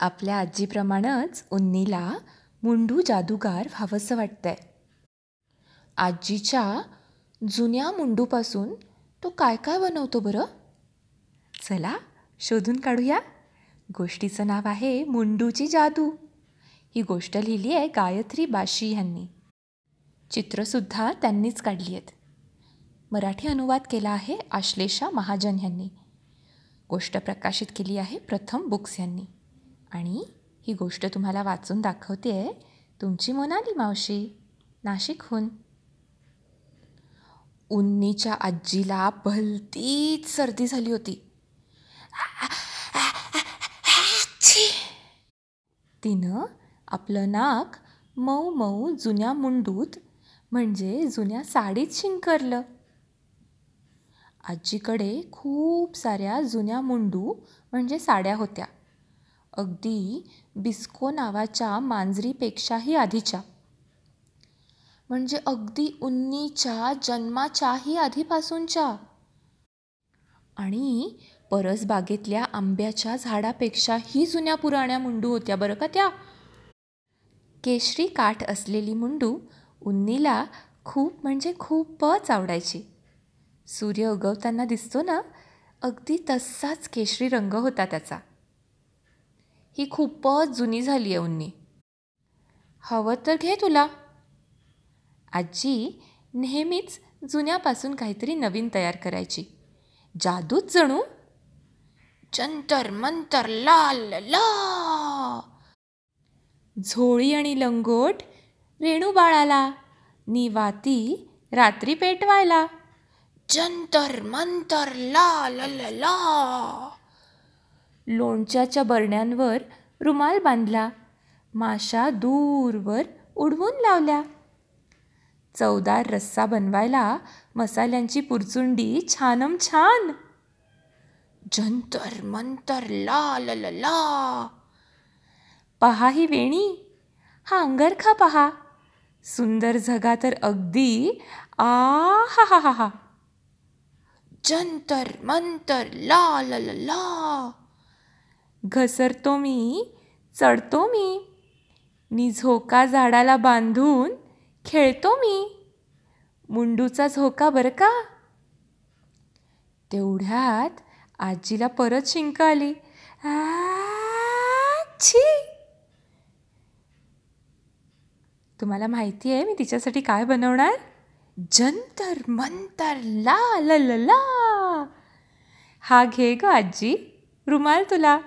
आपल्या आजीप्रमाणंच उन्नीला मुंडू जादूगार व्हावंसं वाटतंय. आजीच्या जुन्या मुंडूपासून तो काय काय बनवतो बरं? चला शोधून काढूया. गोष्टीचं नाव आहे मुंडूची जादू. ही गोष्ट लिहिली आहे गायत्री बाशी ह्यांनी चित्रसुद्धा त्यांनीच काढली आहेत. मराठी अनुवाद केला आहे आश्लेषा महाजन ह्यांनी गोष्ट प्रकाशित केली आहे प्रथम बुक्स यांनी. आणि ही गोष्ट तुम्हाला वाचून दाखवते. आहे तुमची मोनाली मावशी नाशिकहून. उन्नीच्या आजीला भलतीच सर्दी झाली होती. तिनं आपलं नाक मऊ मऊ जुन्या मुंडूत म्हणजे जुन्या साडीत शिंकरलं. आजीकडे खूप साऱ्या जुन्या मुंडू म्हणजे साड्या होत्या. अगदी बिस्को नावाच्या मांजरीपेक्षाही आधीच्या. म्हणजे अगदी उन्नीच्या जन्माच्याही आधीपासूनच्या. आणि परसबागेतल्या आंब्याच्या झाडापेक्षाही जुन्या पुराण्या मुंडू होत्या बरं का त्या. केशरी काठ असलेली मुंडू उन्नीला खूप म्हणजे खूपच आवडायची. सूर्य उगवताना दिसतो ना अगदी तसाच केशरी रंग होता त्याचा. ही खूपच जुनी झाली आहे उन्नी. हवं तर घे तुला. आजी नेहमीच जुन्यापासून काहीतरी नवीन तयार करायची. जादूच जणू. जंतर मंतर लाल ला. झोळी आणि लंगोट रेणू बाळाला निवाती रात्री पेटवायला. जंतर मंतर ला ला ला. लोणच्याच्या बरण्यांवर रुमाल बांधला. माशा दूरवर उडवून लावल्या. चवदार रस्सा बनवायला मसाल्यांची पुरचुंडी छानम छान. जंतर मंतर ला ल ला ला. पहा ही वेणी. हा अंगरखा पहा. सुंदर झगा तर अगदी आ हा हा हा हा. जंतर मंतर ला ला ला ला. घसरतो मी चढतो मी. मी झोका झाडाला बांधून खेळतो मी. मुंडूचा झोका बरं का? तेवढ्यात आजीला परत शिंक आली. छी. तुम्हाला माहिती आहे मी तिच्यासाठी काय बनवणार? जंतर मंतर ला ला ला. हा घे ग आजी रुमाल तुला.